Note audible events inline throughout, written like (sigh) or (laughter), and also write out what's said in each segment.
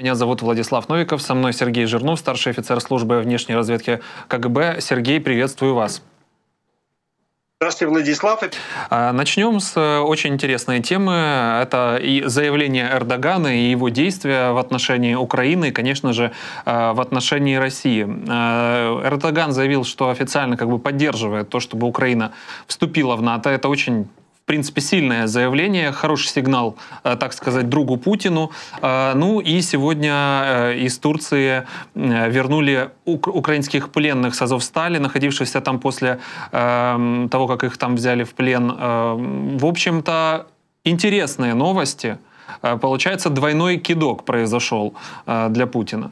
Меня зовут Владислав Новиков, со мной Сергей Жирнов, старший офицер службы внешней разведки КГБ. Сергей, приветствую вас. Здравствуйте, Владислав. А, начнем с э, очень интересной темы. Это и заявление Эрдогана, и его действия в отношении Украины, и, конечно же, э, в отношении России. Э, Эрдоган заявил, что официально как бы поддерживает то, чтобы Украина вступила в НАТО. Это очень принципе, сильное заявление, хороший сигнал, э, так сказать, другу Путину. Э, ну и сегодня э, из Турции вернули украинских пленных с Азовстали, находившихся там после того, как их там взяли в плен. В общем-то, интересные новости. Получается, двойной кидок произошел для Путина.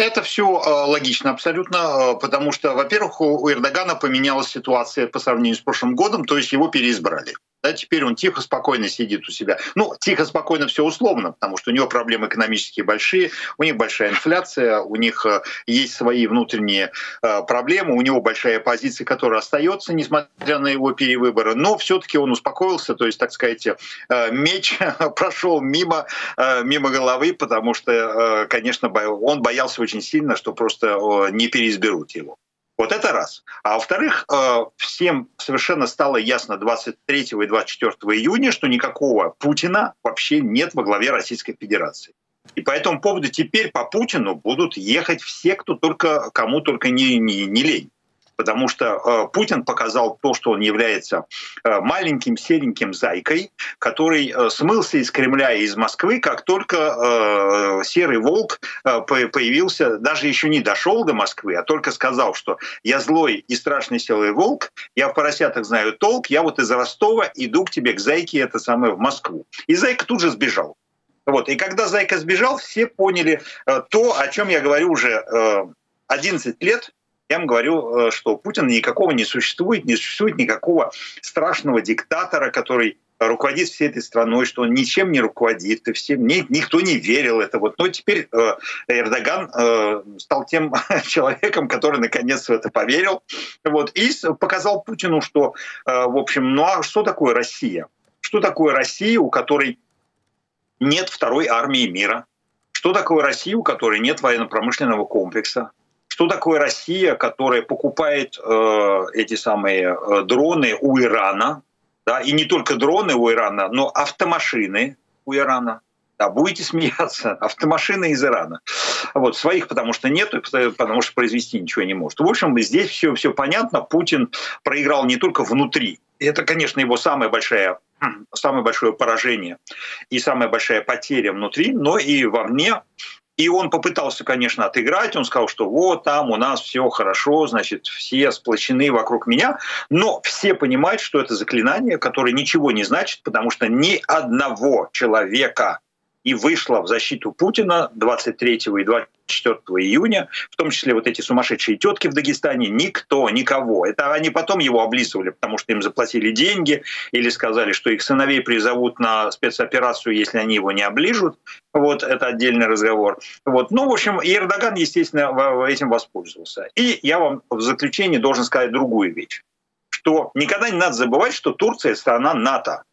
Это все э, логично абсолютно, э, потому что, во-первых, у Эрдогана поменялась ситуация по сравнению с прошлым годом, то есть его переизбрали. Да, теперь он тихо, спокойно сидит у себя. Ну, тихо, спокойно все условно, потому что у него проблемы экономические большие, у них большая инфляция, у них э, есть свои внутренние э, проблемы, у него большая оппозиция, которая остается, несмотря на его перевыборы. Но все-таки он успокоился, то есть, так сказать, э, меч (laughs) прошел мимо, мимо головы, потому что, конечно, он боялся очень сильно, что просто не переизберут его. Вот это раз. А во-вторых, э, всем совершенно стало ясно 23 и 24 июня, что никакого Путина вообще нет во главе Российской Федерации. И по этому поводу теперь по Путину будут ехать все, кто только, кому только не, не, не лень потому что э, Путин показал то, что он является э, маленьким сереньким зайкой, который э, смылся из Кремля и из Москвы, как только серый волк появился, даже еще не дошел до Москвы, а только сказал, что я злой и страшный серый волк, я в поросятах знаю толк, я вот из Ростова иду к тебе, к зайке, это самое, в Москву. И зайка тут же сбежал. Вот. И когда Зайка сбежал, все поняли то, о чем я говорю уже э, 11 лет, я вам говорю, э, что Путина никакого не существует, не существует никакого страшного диктатора, который руководит всей этой страной, что он ничем не руководит, и всем, ни, никто не верил это. Вот. Но теперь э, Эрдоган э, стал тем (laughs) человеком, который наконец в это поверил, вот, и показал Путину, что, в общем, ну а что такое Россия? Что такое Россия, у которой нет второй армии мира? Что такое Россия, у которой нет военно-промышленного комплекса? Что такое Россия, которая покупает э, эти самые э, дроны у Ирана, да, и не только дроны у Ирана, но автомашины у Ирана. Да, будете смеяться, (laughs) автомашины из Ирана. Вот, своих потому что нет, потому что произвести ничего не может. В общем, здесь все, все понятно. Путин проиграл не только внутри. Это, конечно, его самая большая самое большое поражение и самая большая потеря внутри, но и вовне. И он попытался, конечно, отыграть. Он сказал, что вот там у нас все хорошо, значит, все сплочены вокруг меня. Но все понимают, что это заклинание, которое ничего не значит, потому что ни одного человека и вышло в защиту Путина 23 и 24 июня, в том числе вот эти сумасшедшие тетки в Дагестане, никто, никого. Это они потом его облизывали, потому что им заплатили деньги или сказали, что их сыновей призовут на спецоперацию, если они его не оближут. Вот это отдельный разговор. Вот. Ну, в общем, и Эрдоган, естественно, этим воспользовался. И я вам в заключение должен сказать другую вещь что никогда не надо забывать, что Турция — страна НАТО.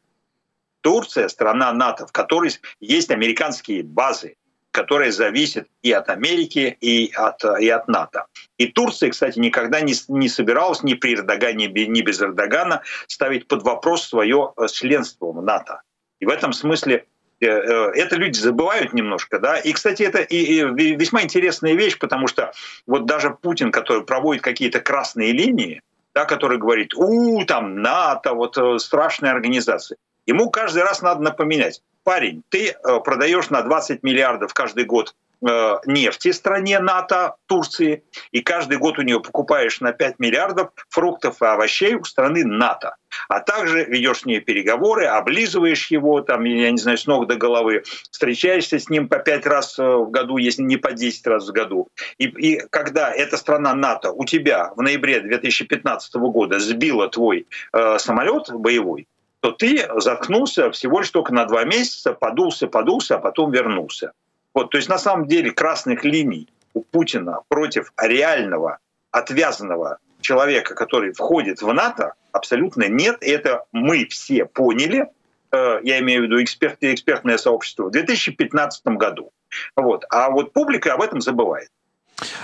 Турция — страна НАТО, в которой есть американские базы, которые зависят и от Америки, и от, и от НАТО. И Турция, кстати, никогда не, не собиралась ни при Эрдогане, ни без Эрдогана ставить под вопрос свое э, членство в НАТО. И в этом смысле э, э, это люди забывают немножко, да. И, кстати, это и, и весьма интересная вещь, потому что вот даже Путин, который проводит какие-то красные линии, да, который говорит, у, там НАТО, вот страшная организация. Ему каждый раз надо напоминать, парень, ты э, продаешь на 20 миллиардов каждый год э, нефти стране НАТО, Турции, и каждый год у нее покупаешь на 5 миллиардов фруктов и овощей у страны НАТО. А также ведешь с ней переговоры, облизываешь его, там, я не знаю, с ног до головы, встречаешься с ним по 5 раз э, в году, если не по 10 раз в году. И, и когда эта страна НАТО у тебя в ноябре 2015 года сбила твой э, самолет боевой, то ты заткнулся всего лишь только на два месяца, подулся, подулся, а потом вернулся. Вот, то есть на самом деле красных линий у Путина против реального, отвязанного человека, который входит в НАТО, абсолютно нет. И это мы все поняли, э, я имею в виду эксперты, экспертное сообщество, в 2015 году. Вот. А вот публика об этом забывает.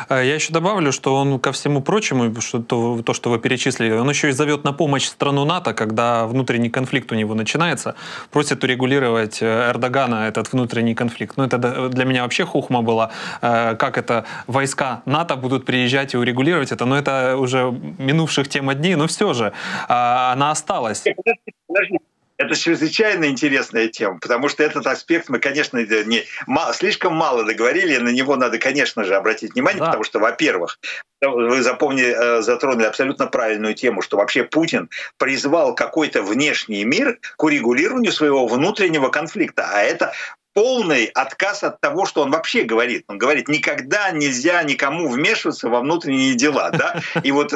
Э, я еще добавлю, что он ко всему прочему, что то, то, что вы перечислили, он еще и зовет на помощь страну НАТО, когда внутренний конфликт у него начинается, просит урегулировать э, Эрдогана этот внутренний конфликт. Ну, это для меня вообще хухма была, э, как это войска НАТО будут приезжать и урегулировать это, но это уже минувших тема дней, но все же а, она осталась. Подожди, подожди. Это чрезвычайно интересная тема, потому что этот аспект мы, конечно, не, мало, слишком мало договорили, на него надо, конечно же, обратить внимание, да. потому что, во-первых, вы запомнили, э, затронули абсолютно правильную тему, что вообще Путин призвал какой-то внешний мир к урегулированию своего внутреннего конфликта, а это полный отказ от того, что он вообще говорит. Он говорит, никогда нельзя никому вмешиваться во внутренние дела. Да? (laughs) И вот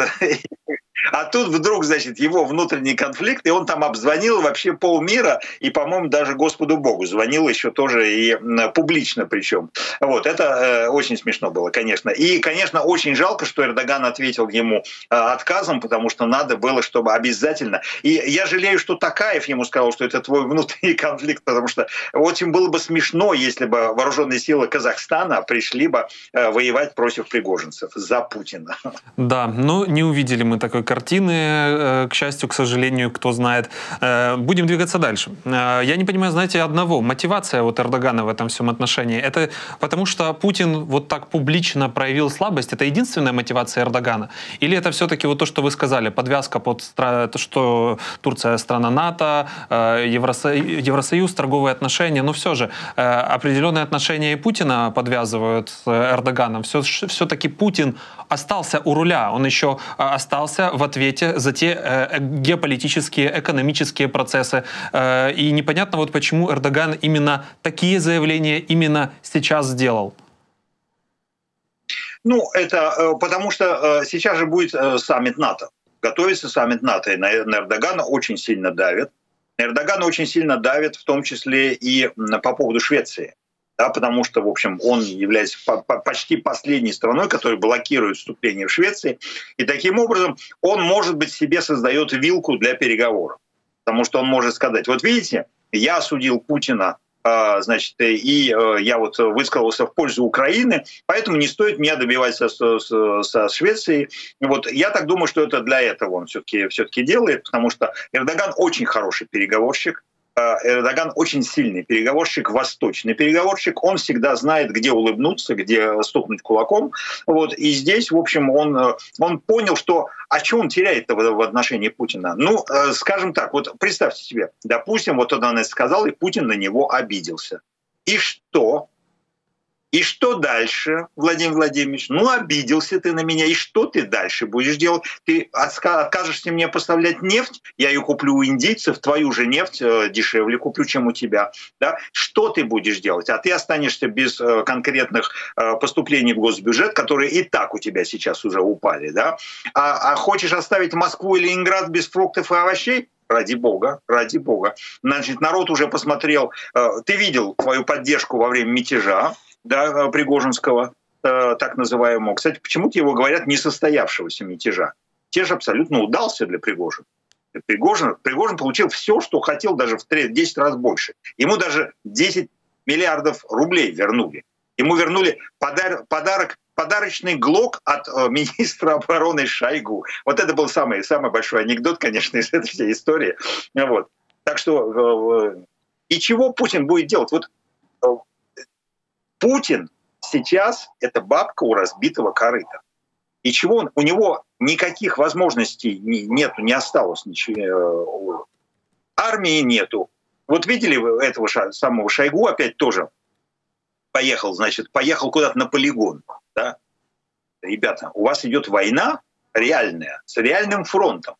а тут вдруг, значит, его внутренний конфликт, и он там обзвонил вообще полмира, и, по-моему, даже Господу Богу звонил еще тоже и публично причем. Вот, это э, очень смешно было, конечно. И, конечно, очень жалко, что Эрдоган ответил ему э, отказом, потому что надо было, чтобы обязательно... И я жалею, что Такаев ему сказал, что это твой внутренний (laughs) конфликт, потому что очень было бы смешно, если бы вооруженные силы Казахстана пришли бы э, воевать против пригожинцев за Путина. Да, но не увидели мы такой картины, э, к счастью, к сожалению, кто знает. Э, будем двигаться дальше. Э, я не понимаю, знаете, одного. Мотивация вот Эрдогана в этом всем отношении. Это потому что Путин вот так публично проявил слабость. Это единственная мотивация Эрдогана? Или это все-таки вот то, что вы сказали, подвязка под то, что Турция страна НАТО, Евросоюз, торговые отношения, но все же определенные отношения и Путина подвязывают с Эрдоганом. Все, все-таки Путин остался у руля, он еще остался в ответе за те э, геополитические, экономические процессы. Э, и непонятно вот почему Эрдоган именно такие заявления именно сейчас сделал. Ну, это э, потому что э, сейчас же будет э, саммит НАТО. Готовится саммит НАТО, и на, на Эрдогана очень сильно давит. На Эрдогана очень сильно давит, в том числе и по поводу Швеции да, потому что, в общем, он является почти последней страной, которая блокирует вступление в Швеции, и таким образом он, может быть, себе создает вилку для переговоров, потому что он может сказать, вот видите, я осудил Путина, а, значит, и э, я вот высказался в пользу Украины, поэтому не стоит меня добиваться со, со, со Швецией. Вот я так думаю, что это для этого он все-таки все-таки делает, потому что Эрдоган очень хороший переговорщик, Эрдоган очень сильный переговорщик, восточный переговорщик. Он всегда знает, где улыбнуться, где стукнуть кулаком. Вот. И здесь, в общем, он, э, он понял, что а что он теряет в отношении Путина? Ну, э, скажем так, вот представьте себе, допустим, вот он сказал, и Путин на него обиделся. И что? И что дальше, Владимир Владимирович? Ну, обиделся ты на меня. И что ты дальше будешь делать? Ты откажешься мне поставлять нефть? Я ее куплю у индейцев, твою же нефть э, дешевле куплю, чем у тебя. Да? Что ты будешь делать? А ты останешься без э, конкретных э, поступлений в госбюджет, которые и так у тебя сейчас уже упали. Да? А, а хочешь оставить Москву или Ленинград без фруктов и овощей? ради бога, ради бога. Значит, народ уже посмотрел, ты видел твою поддержку во время мятежа, да, Пригожинского, э, так называемого. Кстати, почему-то его говорят несостоявшегося мятежа. Мятеж абсолютно удался для Пригожина. Пригожин, Пригожин получил все, что хотел, даже в 10 раз больше. Ему даже 10 миллиардов рублей вернули. Ему вернули подар, подарок, подарочный ГЛОК от э, (laughs) министра обороны Шойгу. Вот это был самый, самый большой анекдот, конечно, из этой всей истории. Вот. Так что э, и чего Путин будет делать? Вот Путин сейчас — это бабка у разбитого корыта. И чего он, у него никаких возможностей нету, не осталось ничего. Армии нету. Вот видели этого самого Шойгу опять тоже поехал, значит, поехал куда-то на полигон. Да? Ребята, у вас идет война реальная, с реальным фронтом.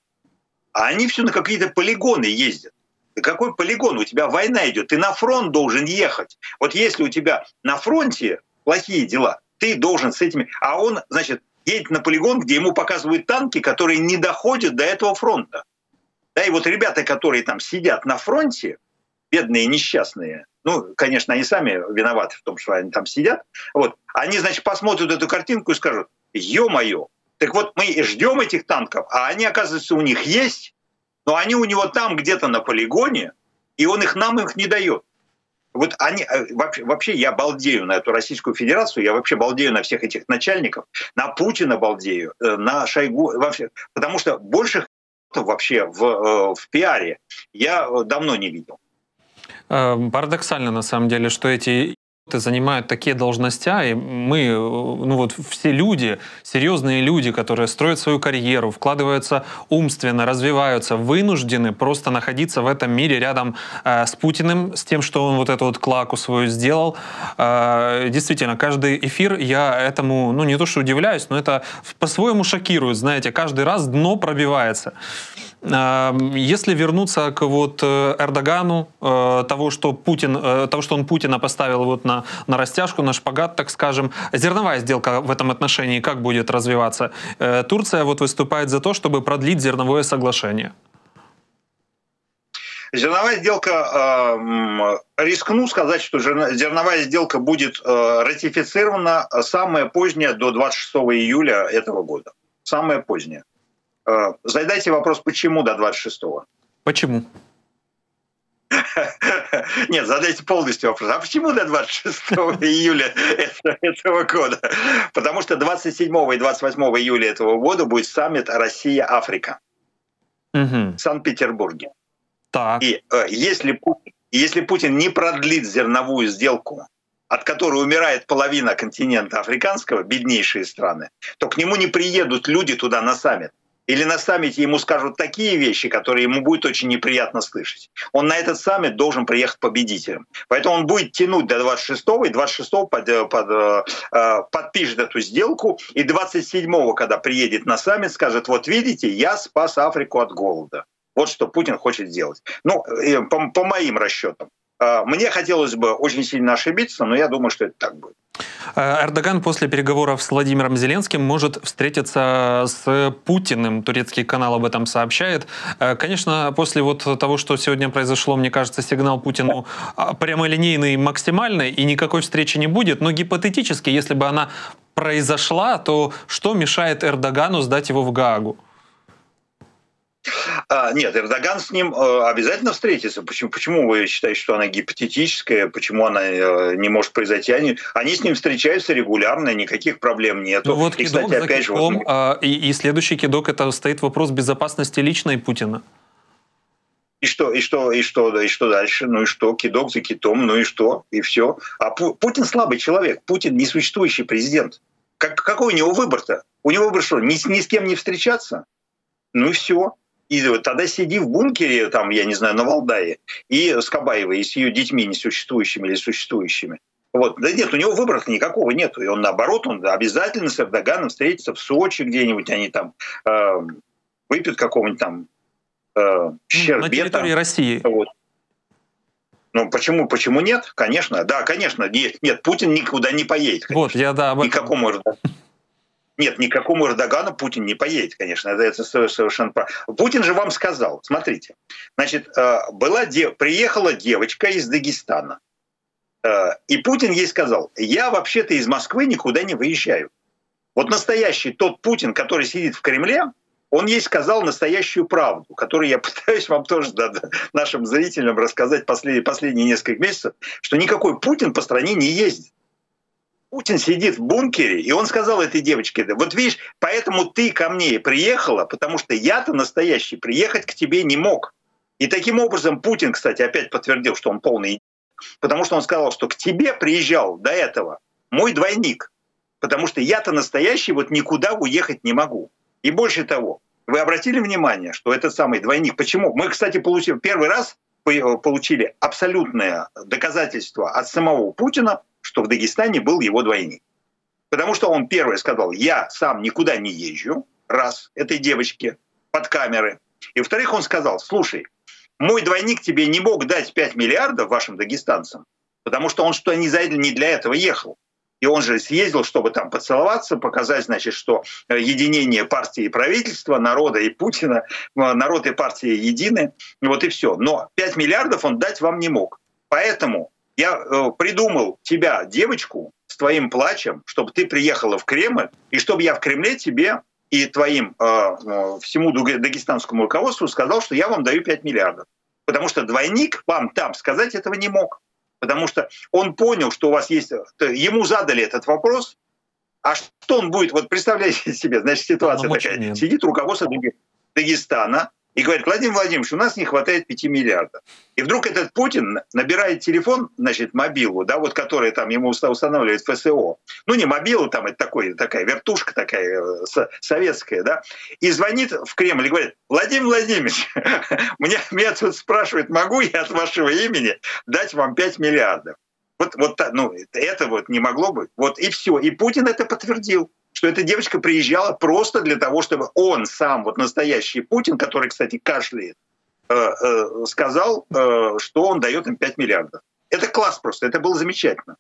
А они все на какие-то полигоны ездят. Какой полигон? У тебя война идет, ты на фронт должен ехать. Вот если у тебя на фронте плохие дела, ты должен с этими... А он, значит, едет на полигон, где ему показывают танки, которые не доходят до этого фронта. Да, и вот ребята, которые там сидят на фронте, бедные, несчастные, ну, конечно, они сами виноваты в том, что они там сидят, вот, они, значит, посмотрят эту картинку и скажут, ё-моё, так вот мы ждем этих танков, а они, оказывается, у них есть, но они у него там где-то на полигоне, И он их нам их не дает. Вот они, э, вообще, вообще я балдею на эту Российскую Федерацию, я вообще балдею на всех этих начальников, на Путина балдею, э, на Шойгу, вообще, потому что больше вообще в, э, в пиаре я давно не видел. Парадоксально, на самом деле, что эти занимают такие должностя, и мы, ну вот все люди, серьезные люди, которые строят свою карьеру, вкладываются умственно, развиваются, вынуждены просто находиться в этом мире рядом э, с Путиным, с тем, что он вот эту вот клаку свою сделал. Э, действительно, каждый эфир я этому, ну не то что удивляюсь, но это по-своему шокирует, знаете, каждый раз дно пробивается. Если вернуться к вот э, Эрдогану, э, того, что Путин, э, того, что он Путина поставил вот на, на растяжку, на шпагат, так скажем, зерновая сделка в этом отношении как будет развиваться? Турция вот выступает за то, чтобы продлить зерновое соглашение. Зерновая сделка, рискну сказать, что зерновая сделка будет ратифицирована самое позднее до 26 июля этого года. Самое позднее. Э, задайте вопрос, почему до 26-го? Почему? (laughs) Нет, задайте полностью вопрос. А почему до 26 (laughs) июля этого года? Потому что 27 и 28 июля этого года будет саммит Россия-Африка в Санкт-Петербурге. Так. И э, если, Путин, если Путин не продлит зерновую сделку, от которой умирает половина континента африканского, беднейшие страны, то к нему не приедут люди туда на саммит или на саммите ему скажут такие вещи, которые ему будет очень неприятно слышать. Он на этот саммит должен приехать победителем. Поэтому он будет тянуть до 26-го, и 26-го под, э, под, э, э, подпишет эту сделку, и 27-го, когда приедет на саммит, скажет, вот видите, я спас Африку от голода. Вот что Путин хочет сделать. Ну, по, по моим расчетам. Мне хотелось бы очень сильно ошибиться, но я думаю, что это так будет. Э, Эрдоган после переговоров с Владимиром Зеленским может встретиться с Путиным. Турецкий канал об этом сообщает. Э, конечно, после вот того, что сегодня произошло, мне кажется, сигнал Путину а, прямолинейный максимальный, и никакой встречи не будет. Но гипотетически, если бы она произошла, то что мешает Эрдогану сдать его в Гаагу? А, нет, Эрдоган с ним э, обязательно встретится. Почему, почему вы считаете, что она гипотетическая? Почему она э, не может произойти? Они, они с ним встречаются регулярно, никаких проблем нет. Ну, вот и, кидок кстати, опять кидком, же, вот... а, и, и следующий кидок это стоит вопрос безопасности личной Путина. И что, и что, и что, и что дальше? Ну и что? Кидок за китом, ну и что? И все. А Путин слабый человек. Путин несуществующий президент. Как, какой у него выбор-то? У него выбор что? Ни, ни с кем не встречаться? Ну и все. И тогда сиди в бункере, там, я не знаю, на Валдае, и с Кабаевой, и с ее детьми несуществующими или существующими. Вот. Да нет, у него выбора никакого нет. И он наоборот, он обязательно с Эрдоганом встретится в Сочи где-нибудь, они там э, выпьют какого-нибудь там э, щербета. На территории России. Вот. Ну почему, почему нет? Конечно, да, конечно. Нет, нет Путин никуда не поедет. Конечно. Вот, я да, об этом. Никакому нет, никакому Эрдогану Путин не поедет, конечно, это, это совершенно правильно. Путин же вам сказал, смотрите, значит, э, была дев... приехала девочка из Дагестана, э, и Путин ей сказал, я вообще-то из Москвы никуда не выезжаю. Вот настоящий тот Путин, который сидит в Кремле, он ей сказал настоящую правду, которую я (laughs) пытаюсь вам тоже да, нашим зрителям рассказать последние, последние несколько месяцев, что никакой Путин по стране не ездит. Путин сидит в бункере, и он сказал этой девочке, вот видишь, поэтому ты ко мне приехала, потому что я-то настоящий приехать к тебе не мог. И таким образом Путин, кстати, опять подтвердил, что он полный потому что он сказал, что к тебе приезжал до этого мой двойник, потому что я-то настоящий вот никуда уехать не могу. И больше того, вы обратили внимание, что этот самый двойник, почему? Мы, кстати, получили первый раз получили абсолютное доказательство от самого Путина, что в Дагестане был его двойник. Потому что он первый сказал, я сам никуда не езжу, раз, этой девочке, под камеры. И во-вторых, он сказал, слушай, мой двойник тебе не мог дать 5 миллиардов вашим дагестанцам, потому что он что не за не для этого ехал. И он же съездил, чтобы там поцеловаться, показать, значит, что э, единение партии и правительства, народа и Путина, э, народ и партия едины, вот и все. Но 5 миллиардов он дать вам не мог. Поэтому я э, придумал тебя, девочку, с твоим плачем, чтобы ты приехала в Кремль, и чтобы я в Кремле тебе и твоим э, э всему дагестанскому руководству сказал, что я вам даю 5 миллиардов. Потому что двойник вам там сказать этого не мог. Потому что он понял, что у вас есть... Ему задали этот вопрос, а что он будет... Вот представляете себе, значит, ситуация такая. Сидит руководство Дагестана, и говорит, Владимир Владимирович, у нас не хватает 5 миллиардов. И вдруг этот Путин набирает телефон, значит, мобилу, да, вот который там ему устанавливает ФСО. Ну, не мобилу, там это такой, такая вертушка такая э, советская, да, и звонит в Кремль и говорит, Владимир Владимирович, (laughs) меня, меня тут спрашивают, могу я от вашего имени дать вам 5 миллиардов? Вот, вот ну, это вот не могло быть. Вот и все. И Путин это подтвердил что эта девочка приезжала просто для того, чтобы он сам, вот настоящий Путин, который, кстати, кашляет, э, э, сказал, э, что он дает им 5 миллиардов. Это класс просто, это было замечательно.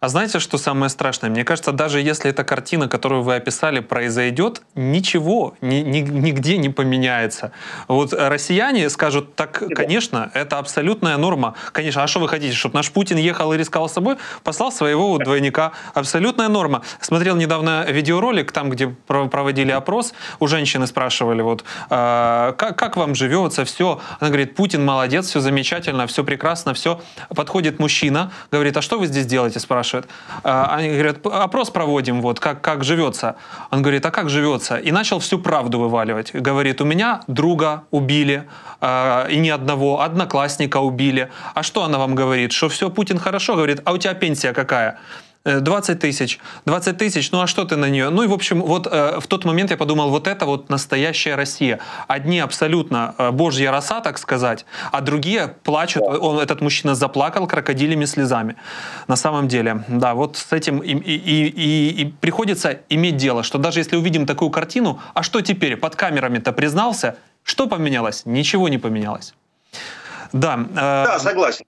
А знаете, что самое страшное? Мне кажется, даже если эта картина, которую вы описали, произойдет, ничего ни, ни, нигде не поменяется. Вот россияне скажут, так, конечно, это абсолютная норма. Конечно, а что вы хотите, чтобы наш Путин ехал и рисковал собой? Послал своего двойника. Абсолютная норма. Смотрел недавно видеоролик, там, где проводили опрос, у женщины спрашивали, вот, э, как, как вам живется, все. Она говорит, Путин молодец, все замечательно, все прекрасно, все. Подходит мужчина, говорит, а что вы здесь делаете, спрашивает спрашивает. А, они говорят, опрос проводим, вот, как, как живется. Он говорит, а как живется? И начал всю правду вываливать. Говорит, у меня друга убили, а, и ни одного, одноклассника убили. А что она вам говорит? Что все, Путин хорошо? Говорит, а у тебя пенсия какая? 20 э, тысяч. 20 тысяч, ну а что ты на нее? Ну и, в общем, вот э, в тот момент я подумал, вот это вот настоящая Россия. Одни абсолютно э, божья роса, так сказать, а другие плачут. Он, этот мужчина заплакал крокодилями слезами. На самом деле, да, вот с этим и, и, и, и приходится иметь дело, что даже если увидим такую картину, а что теперь? Под камерами-то признался, что поменялось? Ничего не поменялось. Да, э... да, согласен.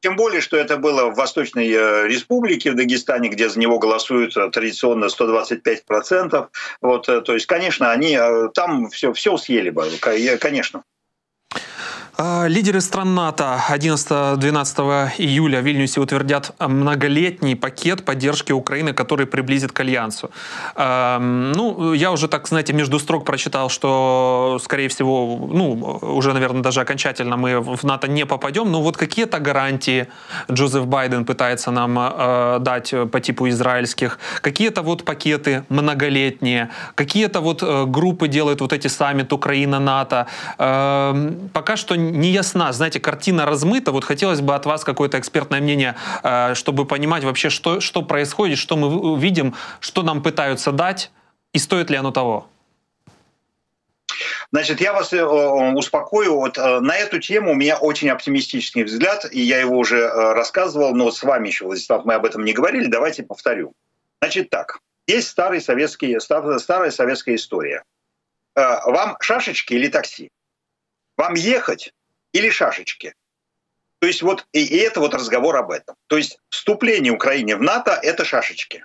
Тем более, что это было в Восточной э, Республике, в Дагестане, где за него голосуют э, традиционно 125%. Вот, э, то есть, конечно, они там все, все съели бы, конечно. А, лидеры стран НАТО 11-12 июля в Вильнюсе утвердят многолетний пакет поддержки Украины, который приблизит к Альянсу. Ну, я уже, так знаете, между строк прочитал, что, скорее всего, ну, уже, наверное, даже окончательно мы в НАТО не попадем. Но вот какие-то гарантии Джозеф Байден пытается нам э, дать по типу израильских, какие-то вот пакеты многолетние, какие-то вот э, группы делают вот эти саммит Украина-НАТО. Пока что не ясна, знаете, картина размыта. Вот хотелось бы от вас какое-то экспертное мнение, э, чтобы понимать вообще, что, что происходит, что мы видим, что нам пытаются дать, и стоит ли оно того. Значит, я вас э, успокою. Вот э, на эту тему у меня очень оптимистичный взгляд, и я его уже рассказывал, но с вами еще, Владислав, мы об этом не говорили, давайте повторю. Значит так, есть старый советский, старая советская история. Вам шашечки или такси? Вам ехать или шашечки. То есть вот и, и это вот разговор об этом. То есть вступление Украины в НАТО — это шашечки.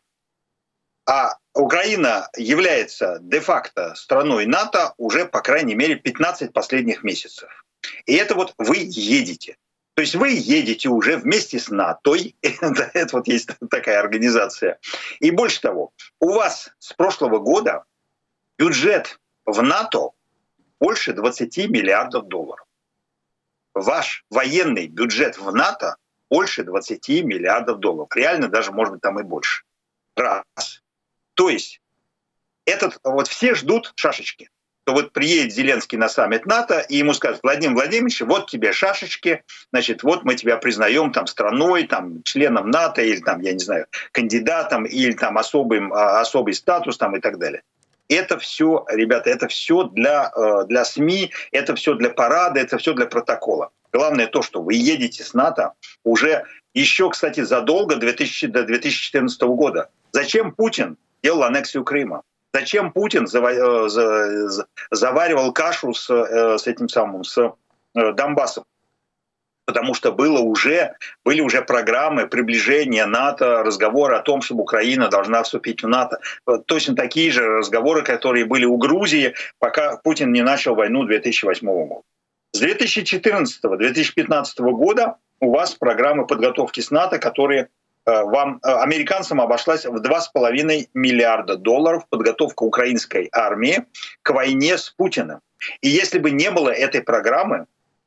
А Украина является де-факто страной НАТО уже, по крайней мере, 15 последних месяцев. И это вот вы едете. То есть вы едете уже вместе с НАТО, (laughs) это, вот есть такая организация. И больше того, у вас с прошлого года бюджет в НАТО больше 20 миллиардов долларов ваш военный бюджет в НАТО больше 20 миллиардов долларов. Реально даже, может быть, там и больше. Раз. То есть этот, вот все ждут шашечки. То вот приедет Зеленский на саммит НАТО, и ему скажут, Владимир Владимирович, вот тебе шашечки, значит, вот мы тебя признаем там страной, там членом НАТО, или там, я не знаю, кандидатом, или там особым, а, особый статус там и так далее. Это все, ребята, это все для, э, для СМИ, это все для парада, это все для протокола. Главное то, что вы едете с НАТО уже еще, кстати, задолго 2000, до 2014 года. Зачем Путин делал аннексию Крыма? Зачем Путин э, заваривал кашу с, э, с этим самым, с Донбассом? Потому что было уже, были уже программы приближения НАТО, разговоры о том, чтобы Украина должна вступить в НАТО. Точно такие же разговоры, которые были у Грузии, пока Путин не начал войну 2008 года. С 2014-2015 года у вас программы подготовки с НАТО, которые э, вам, э, американцам обошлась в 2,5 миллиарда долларов подготовка украинской армии к войне с Путиным. И если бы не было этой программы,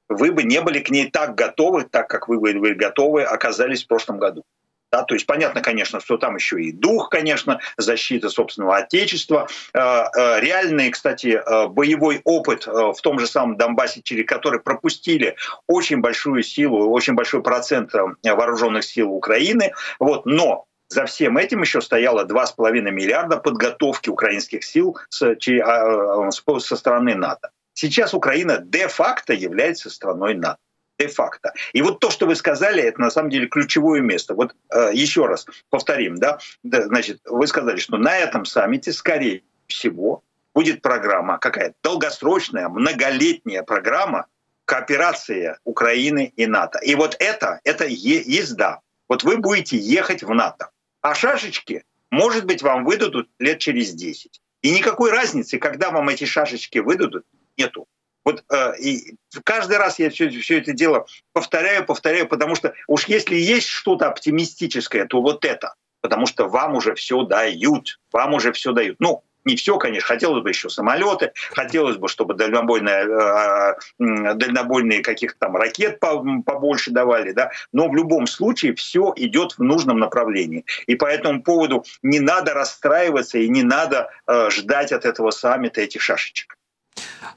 вы бы не были к ней так готовы, так как вы были готовы оказались в прошлом году. Да, то есть понятно, конечно, что там еще и дух, конечно, защита собственного отечества. Э, э, реальный, кстати, э, боевой опыт в том же самом Донбассе, через который пропустили очень большую силу, очень большой процент вооруженных сил Украины. Вот, но за всем этим еще стояло 2,5 миллиарда подготовки украинских сил а, со стороны НАТО. Сейчас Украина де-факто является страной НАТО де-факто. И вот то, что вы сказали, это на самом деле ключевое место. Вот э, еще раз повторим, да, да, значит, вы сказали, что на этом саммите, скорее всего, будет программа какая-то долгосрочная, многолетняя программа кооперации Украины и НАТО. И вот это, это езда. Вот вы будете ехать в НАТО. А шашечки, может быть, вам выдадут лет через 10. И никакой разницы, когда вам эти шашечки выдадут, нету. Вот э, и каждый раз я все, все это дело повторяю, повторяю, потому что уж если есть что-то оптимистическое, то вот это. Потому что вам уже все дают, вам уже все дают. Ну, не все, конечно, хотелось бы еще самолеты, хотелось бы, чтобы дальнобойные, э, э, дальнобойные каких-то там ракет побольше давали, да, но в любом случае все идет в нужном направлении. И по этому поводу не надо расстраиваться и не надо э, ждать от этого саммита этих шашечек.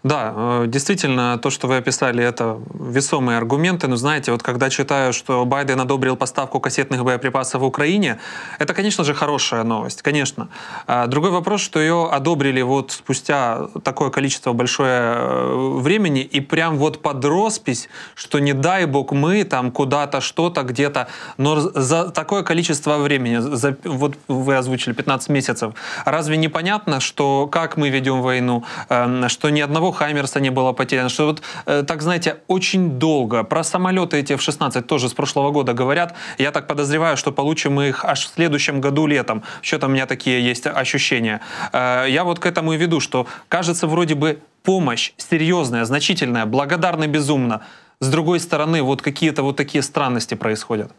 Да, э, действительно, то, что вы описали, это весомые аргументы. Но знаете, вот когда читаю, что Байден одобрил поставку кассетных боеприпасов в Украине, это, конечно же, хорошая новость, конечно. А другой вопрос, что ее одобрили вот спустя такое количество большое э, времени и прям вот под роспись, что не дай бог мы там куда-то, что-то, где-то, но за такое количество времени, за, вот вы озвучили 15 месяцев, разве непонятно, что как мы ведем войну, эм, что ни одного Хаймерса не было потеряно, что вот, э, так знаете, очень долго. Про самолеты эти F-16 тоже с прошлого года говорят. Я так подозреваю, что получим мы их аж в следующем году летом. Что-то у меня такие есть ощущения. Э, я вот к этому и веду, что кажется вроде бы помощь серьезная, значительная, благодарны безумно. С другой стороны, вот какие-то вот такие странности происходят.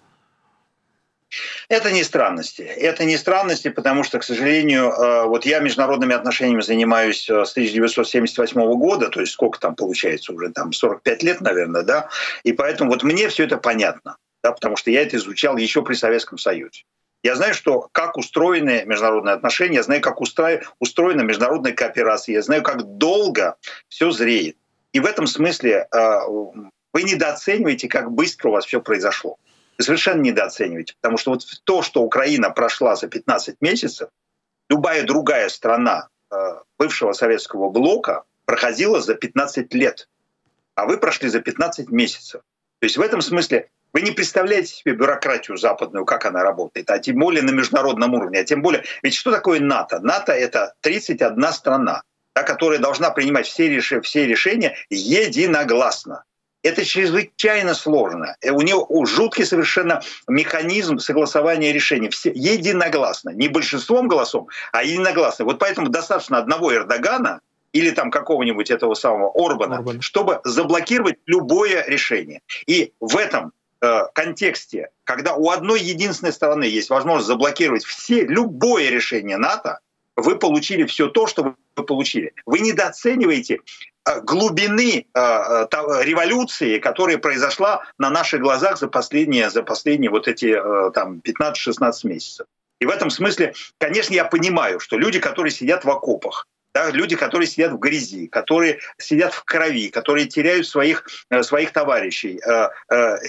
Это не странности. Это не странности, потому что, к сожалению, э, вот я международными отношениями занимаюсь э, с 1978 года, то есть сколько там получается уже, там 45 лет, наверное, да, и поэтому вот мне все это понятно, да, потому что я это изучал еще при Советском Союзе. Я знаю, что как устроены международные отношения, я знаю, как устроена международная кооперация, я знаю, как долго все зреет. И в этом смысле э, вы недооцениваете, как быстро у вас все произошло совершенно недооцениваете. Потому что вот то, что Украина прошла за 15 месяцев, любая другая страна э, бывшего советского блока проходила за 15 лет, а вы прошли за 15 месяцев. То есть в этом смысле вы не представляете себе бюрократию западную, как она работает, а тем более на международном уровне. А тем более, ведь что такое НАТО? НАТО — это 31 страна, которая должна принимать все, реш... все решения единогласно. Это чрезвычайно сложно. Э, у него жуткий совершенно механизм согласования решений. Все единогласно. Не большинством голосов, а единогласно. Вот поэтому достаточно одного Эрдогана или там какого-нибудь этого самого Орбана, Орбан. чтобы заблокировать любое решение. И в этом э, контексте, когда у одной единственной стороны есть возможность заблокировать все, любое решение НАТО, вы получили все то, что вы получили. Вы недооцениваете Э, глубины э, э, революции, которая произошла на наших глазах за последние, за последние вот эти там, 15-16 месяцев. И в этом смысле, конечно, я понимаю, что люди, которые сидят в окопах, да, люди, которые сидят в грязи, которые сидят в крови, которые теряют своих, своих товарищей,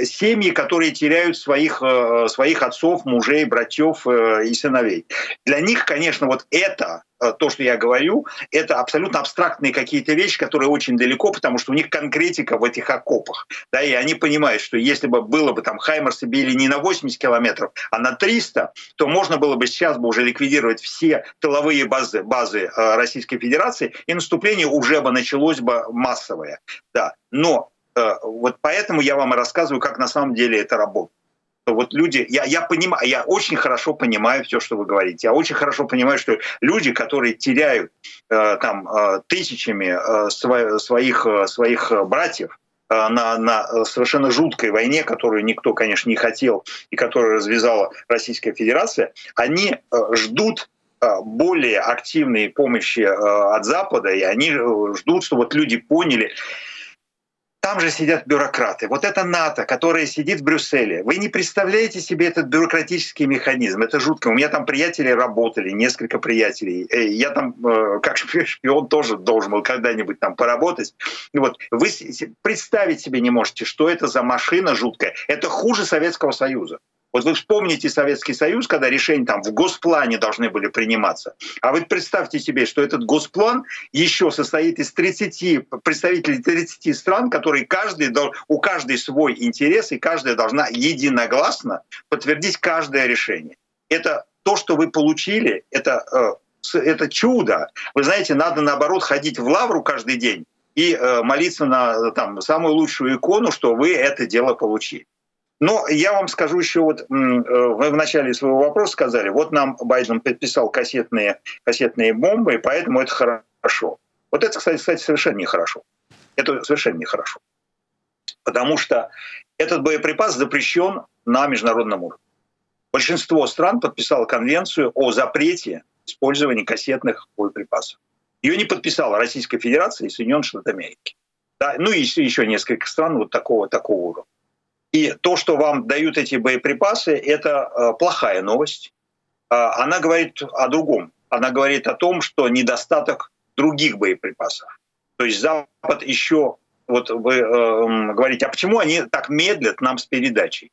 семьи, которые теряют своих, своих отцов, мужей, братьев и сыновей. Для них, конечно, вот это Э, то, что я говорю, это абсолютно абстрактные какие-то вещи, которые очень далеко, потому что у них конкретика в этих окопах. Да, и они понимают, что если бы было бы там Хаймерсы били не на 80 километров, а на 300, то можно было бы сейчас бы уже ликвидировать все тыловые базы, базы э, Российской Федерации, и наступление уже бы началось бы массовое. Да. Но э, вот поэтому я вам и рассказываю, как на самом деле это работает вот люди, я, я понимаю, я очень хорошо понимаю все, что вы говорите. Я очень хорошо понимаю, что люди, которые теряют э, там э, тысячами э, сво, своих, э, своих братьев, э, на, на совершенно жуткой войне, которую никто, конечно, не хотел и которую развязала Российская Федерация, они э, ждут более активной помощи от Запада, и они ждут, что вот люди поняли, там же сидят бюрократы. Вот это НАТО, которое сидит в Брюсселе. Вы не представляете себе этот бюрократический механизм. Это жутко. У меня там приятели работали, несколько приятелей. Э, я там, э, как (laughs) шпион, тоже должен был когда-нибудь там поработать. Вот. Вы представить себе не можете, что это за машина жуткая. Это хуже Советского Союза. Вот вы вспомните Советский Союз, когда решения там в госплане должны были приниматься. А вы представьте себе, что этот госплан еще состоит из 30 представителей 30 стран, которые каждый, у каждой свой интерес, и каждая должна единогласно подтвердить каждое решение. Это то, что вы получили, это, э, это чудо. Вы знаете, надо наоборот ходить в лавру каждый день и э, молиться на там, самую лучшую икону, что вы это дело получили. Но я вам скажу еще, вот э, вы в начале своего вопроса сказали, вот нам Байден подписал кассетные, кассетные бомбы, и поэтому это хорошо. Вот это, кстати, кстати, совершенно нехорошо. Это совершенно нехорошо. Потому что этот боеприпас запрещен на международном уровне. Большинство стран подписало конвенцию о запрете использования кассетных боеприпасов. Ее не подписала Российская Федерация и Соединенные Штаты Америки. Да, ну и еще несколько стран вот такого, такого уровня. И то, что вам дают эти боеприпасы, это э, плохая новость. А, она говорит о другом. Она говорит о том, что недостаток других боеприпасов. То есть Запад еще, вот вы э, говорите, а почему они так медлят нам с передачей?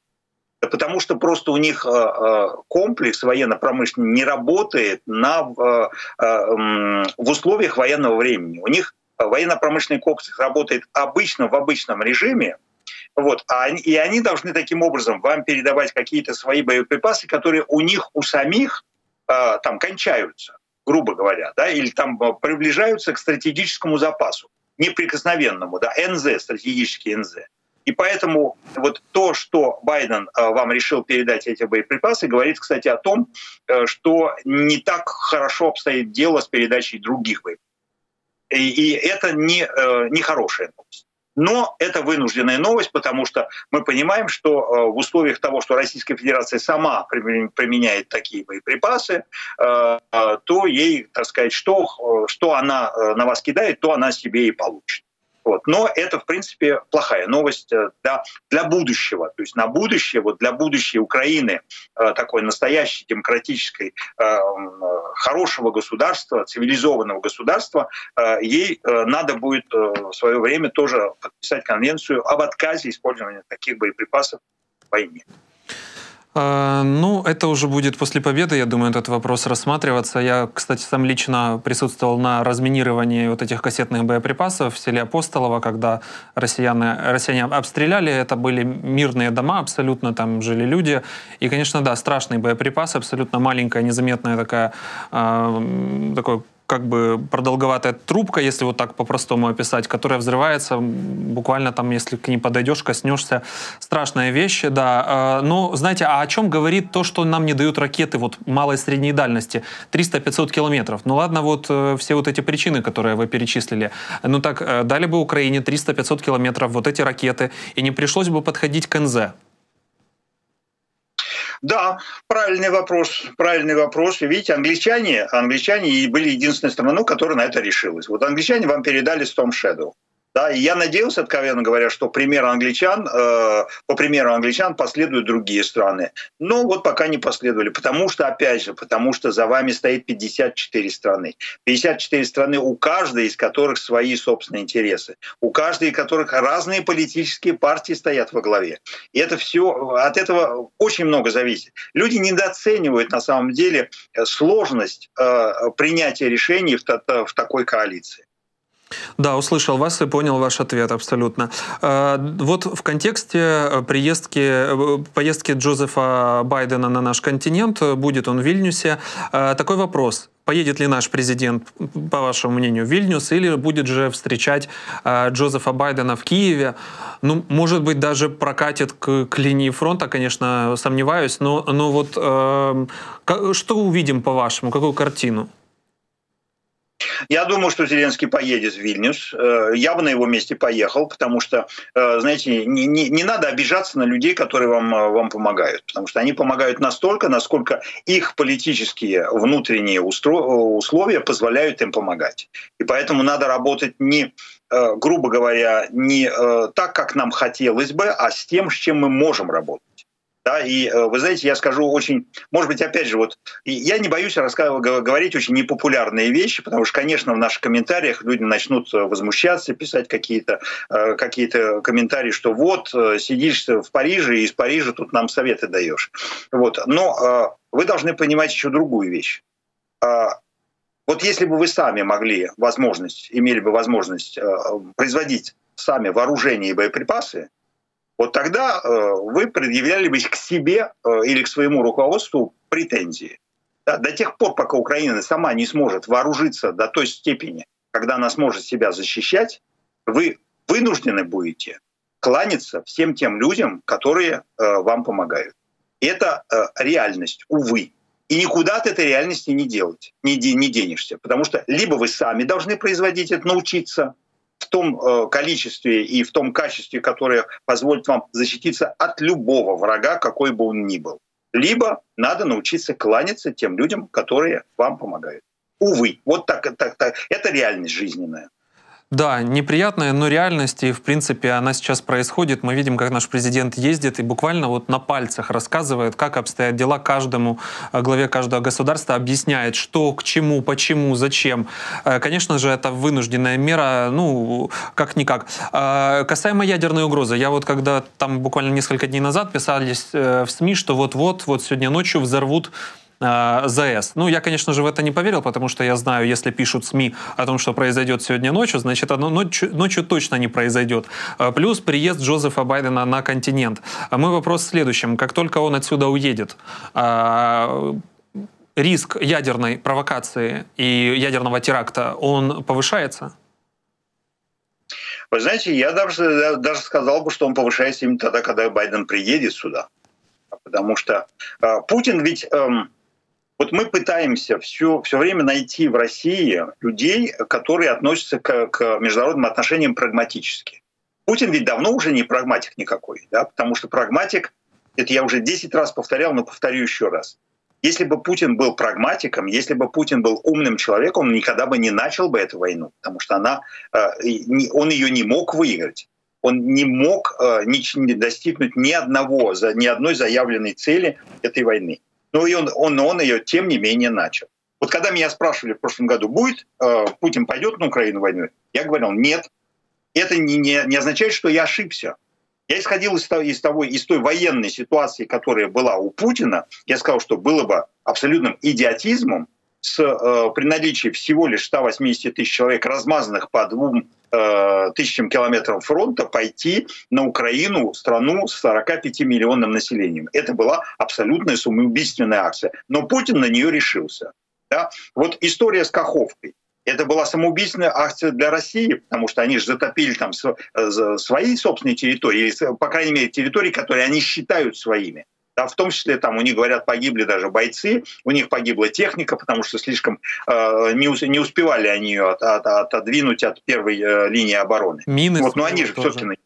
Да потому что просто у них э, э комплекс военно-промышленный не работает на, в условиях военного времени. У них военно-промышленный комплекс работает обычно в обычном режиме, вот. А и они должны таким образом вам передавать какие-то свои боеприпасы, которые у них у самих э, там кончаются, грубо говоря, да, или там а, приближаются к стратегическому запасу, неприкосновенному, да, НЗ, стратегический НЗ. И поэтому вот то, что Байден э, вам решил передать эти боеприпасы, говорит, кстати, о том, э, что не так хорошо обстоит дело с передачей других боеприпасов. И, и это не, э, не хорошая новость. Но это вынужденная новость, потому что мы понимаем, что э, в условиях того, что Российская Федерация сама применяет такие боеприпасы, э, э, то ей, так сказать, что, что она на вас кидает, то она себе и получит. Вот. Но это, в принципе, плохая новость э, для, для будущего. То есть на будущее, вот для будущей Украины, э, такой настоящей демократической, э, хорошего государства, цивилизованного государства, ей надо будет в свое время тоже подписать конвенцию об отказе использования таких боеприпасов в войне. А, ну, это уже будет после победы, я думаю, этот вопрос рассматриваться. Я, кстати, сам лично присутствовал на разминировании вот этих кассетных боеприпасов в селе Апостолово, когда россияне, россияне обстреляли. Это были мирные дома, абсолютно там жили люди. И, конечно, да, страшные боеприпасы, абсолютно маленькая, незаметная такая, э, такой как бы продолговатая трубка, если вот так по-простому описать, которая взрывается буквально там, если к ней подойдешь, коснешься. Страшные вещи, да. А, но, знаете, а о чем говорит то, что нам не дают ракеты вот малой и средней дальности? 300-500 километров. Ну ладно, вот э, все вот эти причины, которые вы перечислили. Ну так, э, дали бы Украине 300-500 километров вот эти ракеты, и не пришлось бы подходить к НЗ. Да, правильный вопрос, правильный вопрос. Видите, англичане, англичане были единственной страной, которая на это решилась. Вот англичане вам передали Storm Shadow. Да, и я надеялся, откровенно говоря, что пример англичан, э, по примеру англичан последуют другие страны. Но вот пока не последовали, потому что, опять же, потому что за вами стоит 54 страны. 54 страны, у каждой из которых свои собственные интересы, у каждой из которых разные политические партии стоят во главе. И это все, от этого очень много зависит. Люди недооценивают на самом деле сложность э, принятия решений в, в такой коалиции. Да, услышал вас и понял ваш ответ абсолютно. Э, вот в контексте э, приездки, э, поездки Джозефа Байдена на наш континент, будет он в Вильнюсе, такой вопрос. Поедет ли наш президент, по вашему мнению, в Вильнюс или будет же встречать Джозефа Байдена в Киеве? Ну, может быть, даже прокатит к, к линии фронта, конечно, сомневаюсь, но, но вот э, что увидим по-вашему, какую картину? Я думаю, что Зеленский поедет в Вильнюс. Э, я бы на его месте поехал, потому что, э, знаете, не, не, не надо обижаться на людей, которые вам, э, вам помогают. Потому что они помогают настолько, насколько их политические внутренние условия позволяют им помогать. И поэтому надо работать не грубо говоря, не так, как нам хотелось бы, а с тем, с чем мы можем работать. Да, и э, вы знаете, я скажу очень, может быть, опять же, вот я не боюсь говорить очень непопулярные вещи, потому что, конечно, в наших комментариях люди начнут э, возмущаться, писать какие-то э, какие комментарии, что вот сидишь в Париже и из Парижа тут нам советы даешь. Вот. Но вы должны понимать еще другую вещь. Вот если бы вы сами могли возможность, имели бы возможность производить сами вооружение и боеприпасы, вот тогда э, вы предъявляли бы к себе э, или к своему руководству претензии. До тех пор, пока Украина сама не сможет вооружиться до той степени, когда она сможет себя защищать, вы вынуждены будете кланяться всем тем людям, которые э, вам помогают. Это реальность, увы. И никуда от этой реальности не делать, не, не денешься. Потому что либо вы сами должны производить это, научиться, том э, количестве и в том качестве, которое позволит вам защититься от любого врага, какой бы он ни был. Либо надо научиться кланяться тем людям, которые вам помогают. Увы, вот так, так, так. это реальность жизненная. Да, неприятная, но реальность, и в принципе она сейчас происходит. Мы видим, как наш президент ездит и буквально вот на пальцах рассказывает, как обстоят дела каждому, э, главе каждого государства, объясняет, что, к чему, почему, зачем. Э, конечно же, это вынужденная мера, ну, как-никак. Э, касаемо ядерной угрозы, я вот когда там буквально несколько дней назад писались в СМИ, что вот-вот, вот сегодня ночью взорвут э, ЗАЭС. Ну, я, конечно же, в это не поверил, потому что я знаю, если пишут СМИ о том, что произойдет сегодня ночью, значит, оно ночью, ночью точно не произойдет. Э, плюс приезд Джозефа Байдена на континент. А мой вопрос в следующем. Как только он отсюда уедет, э, риск ядерной провокации и ядерного теракта, он повышается? Вы знаете, я даже, даже сказал бы, что он повышается именно тогда, когда Байден приедет сюда. Потому что э, Путин ведь... Э, вот мы пытаемся все, все время найти в России людей, которые относятся к, к международным отношениям прагматически. Путин ведь давно уже не прагматик никакой, да, потому что прагматик, это я уже 10 раз повторял, но повторю еще раз. Если бы Путин был прагматиком, если бы Путин был умным человеком, он никогда бы не начал бы эту войну, потому что она, э, он ее не мог выиграть. Он не мог э, достигнуть ни одного, ни одной заявленной цели этой войны. Но и он, он, он ее, тем не менее, начал. Вот когда меня спрашивали в прошлом году, будет э, Путин пойдет на Украину войну, я говорил, нет. Это не, не, не означает, что я ошибся. Я исходил из, из, того, из той военной ситуации, которая была у Путина. Я сказал, что было бы абсолютным идиотизмом с, э, при наличии всего лишь 180 тысяч человек, размазанных по двум э, тысячам километров фронта, пойти на Украину, страну с 45 миллионным населением. Это была абсолютная самоубийственная акция. Но Путин на нее решился. Да? Вот история с Каховкой. Это была самоубийственная акция для России, потому что они же затопили там э, свои собственные территории, по крайней мере, территории, которые они считают своими. Да, в том числе там у них, говорят, погибли даже бойцы, у них погибла техника, потому что слишком э, не, не успевали они ее от, от, отодвинуть от первой э, линии обороны. Мины вот, но они же все-таки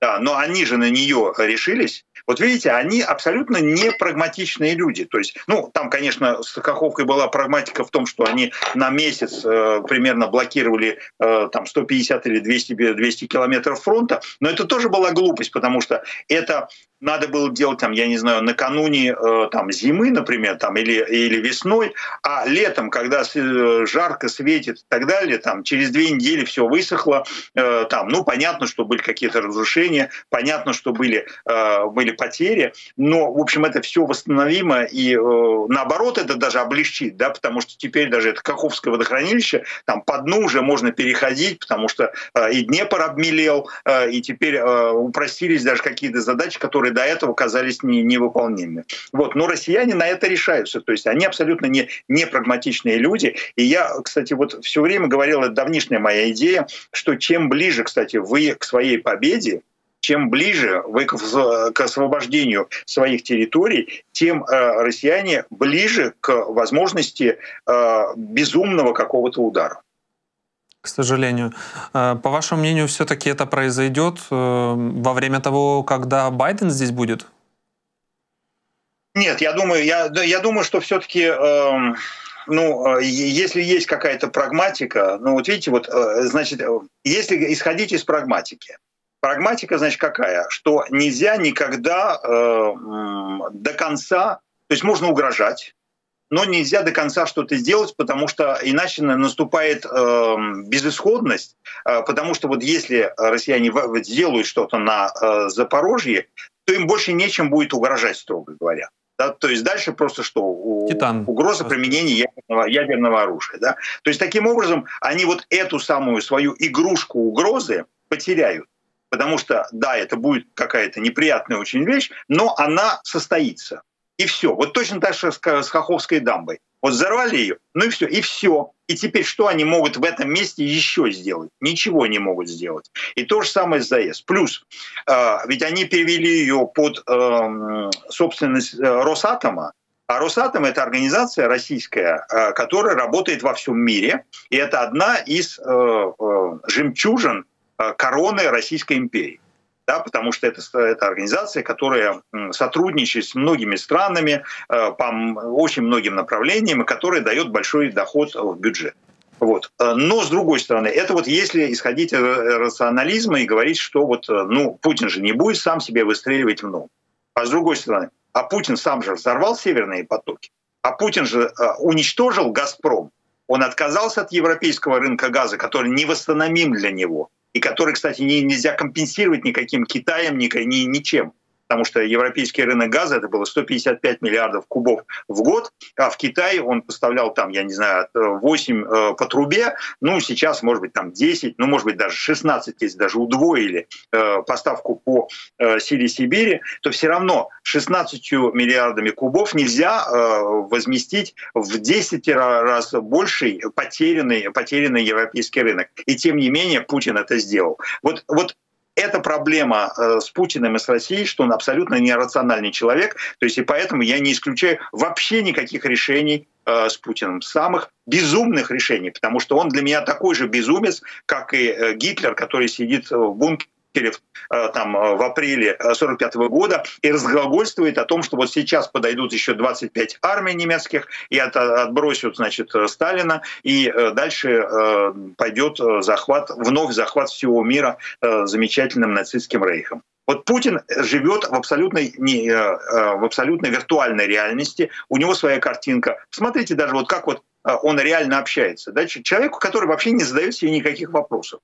да, но они же на нее решились. Вот видите, они абсолютно не прагматичные люди. То есть, ну, там, конечно, с Каховкой была прагматика в том, что они на месяц э, примерно блокировали э, там 150 или 200, 200 километров фронта, но это тоже была глупость, потому что это надо было делать, там, я не знаю, накануне э, там, зимы, например, там, или, или весной, а летом, когда э, жарко светит и так далее, там, через две недели все высохло, э, там, ну, понятно, что были какие-то разрушения, понятно, что были, были потери, но, в общем, это все восстановимо, и наоборот, это даже облегчит, да, потому что теперь даже это Каховское водохранилище, там, по дну уже можно переходить, потому что и Днепр обмелел, и теперь упростились даже какие-то задачи, которые которые до этого казались не, невыполнимыми. Вот. Но россияне на это решаются. То есть они абсолютно не, не прагматичные люди. И я, кстати, вот все время говорил, это давнишняя моя идея, что чем ближе, кстати, вы к своей победе, чем ближе вы к освобождению своих территорий, тем россияне ближе к возможности безумного какого-то удара к сожалению. По вашему мнению, все-таки это произойдет во время того, когда Байден здесь будет? Нет, я думаю, я, я думаю, что все-таки э, ну, э, если есть какая-то прагматика, ну вот видите, вот, э, значит, э, если исходить из прагматики, прагматика, значит, какая? Что нельзя никогда э, до конца, то есть можно угрожать, но нельзя до конца что-то сделать, потому что иначе наступает э, безысходность, э, потому что вот если россияне сделают что-то на э, Запорожье, то им больше нечем будет угрожать, строго говоря. Да? То есть дальше просто что? Титан. Угроза применения ядерного, ядерного оружия. Да? То есть таким образом они вот эту самую свою игрушку угрозы потеряют. Потому что, да, это будет какая-то неприятная очень вещь, но она состоится. И все. Вот точно так же с Хоховской дамбой. Вот взорвали ее, ну и все, и все. И теперь что они могут в этом месте еще сделать? Ничего не могут сделать. И то же самое с ЗАЭС. Плюс, э, ведь они перевели ее под э, собственность э, Росатома, а Росатом — это организация российская, э, которая работает во всем мире, и это одна из э, э, жемчужин э, короны Российской империи да, потому что это, это организация, которая сотрудничает с многими странами э, по очень многим направлениям и которая дает большой доход в бюджет. Вот. Э, но с другой стороны, это вот если исходить из рационализма и говорить, что вот, э, ну, Путин же не будет сам себе выстреливать в ногу. А с другой стороны, а Путин сам же взорвал северные потоки, а Путин же уничтожил «Газпром», он отказался от европейского рынка газа, который невосстановим для него и который, кстати, не, нельзя компенсировать никаким Китаем, ни, ни, ничем потому что европейский рынок газа это было 155 миллиардов кубов в год, а в Китае он поставлял там, я не знаю, 8 э, по трубе, ну сейчас может быть там 10, ну может быть даже 16, если даже удвоили э, поставку по э, силе Сибири, то все равно 16 миллиардами кубов нельзя возместить в 10 раз больший потерянный, потерянный европейский рынок. И тем не менее Путин это сделал. Вот, вот это проблема э, с Путиным и с Россией, что он абсолютно нерациональный человек. То есть и поэтому я не исключаю вообще никаких решений э, с Путиным, самых безумных решений, потому что он для меня такой же безумец, как и э, Гитлер, который сидит в бункере там, э, в апреле 1945 э, года и разглагольствует о том, что вот сейчас подойдут еще 25 армий немецких и отбросят значит, Сталина, и дальше пойдет захват, вновь захват всего мира замечательным нацистским рейхом. Вот Путин живет в абсолютной, не, в абсолютной виртуальной реальности, у него своя картинка. Смотрите даже вот как вот он реально общается. Да? Человеку, который вообще не задает себе никаких вопросов.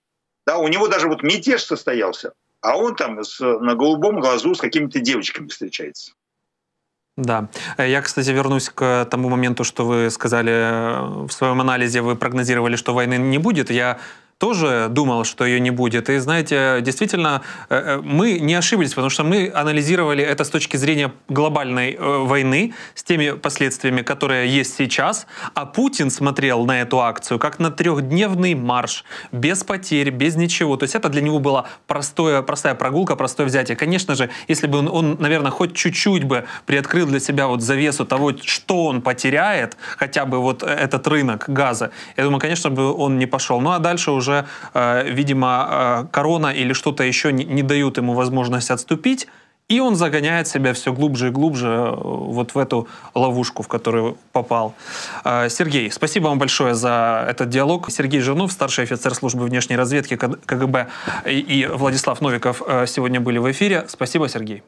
Да, у него даже вот мятеж состоялся, а он там с, на голубом глазу с какими-то девочками встречается. Да. Я, кстати, вернусь к тому моменту, что вы сказали э, в своем анализе, вы прогнозировали, что войны не будет. Я тоже думал, что ее не будет. И знаете, действительно, э, э, мы не ошиблись, потому что мы анализировали это с точки зрения глобальной э, войны, с теми последствиями, которые есть сейчас. А Путин смотрел на эту акцию как на трехдневный марш, без потерь, без ничего. То есть это для него была простое, простая прогулка, простое взятие. Конечно же, если бы он, он наверное, хоть чуть-чуть бы приоткрыл для себя вот завесу того, что он потеряет, хотя бы вот этот рынок газа, я думаю, конечно бы он не пошел. Ну а дальше уже уже, э, видимо, э, корона или что-то еще не дают ему возможность отступить, и он загоняет себя все глубже и глубже э, вот в эту ловушку, в которую попал. Сергей, спасибо вам большое за этот диалог. Сергей Жирнов, старший офицер службы внешней разведки КГБ, и Владислав Новиков сегодня были в эфире. Спасибо, Сергей.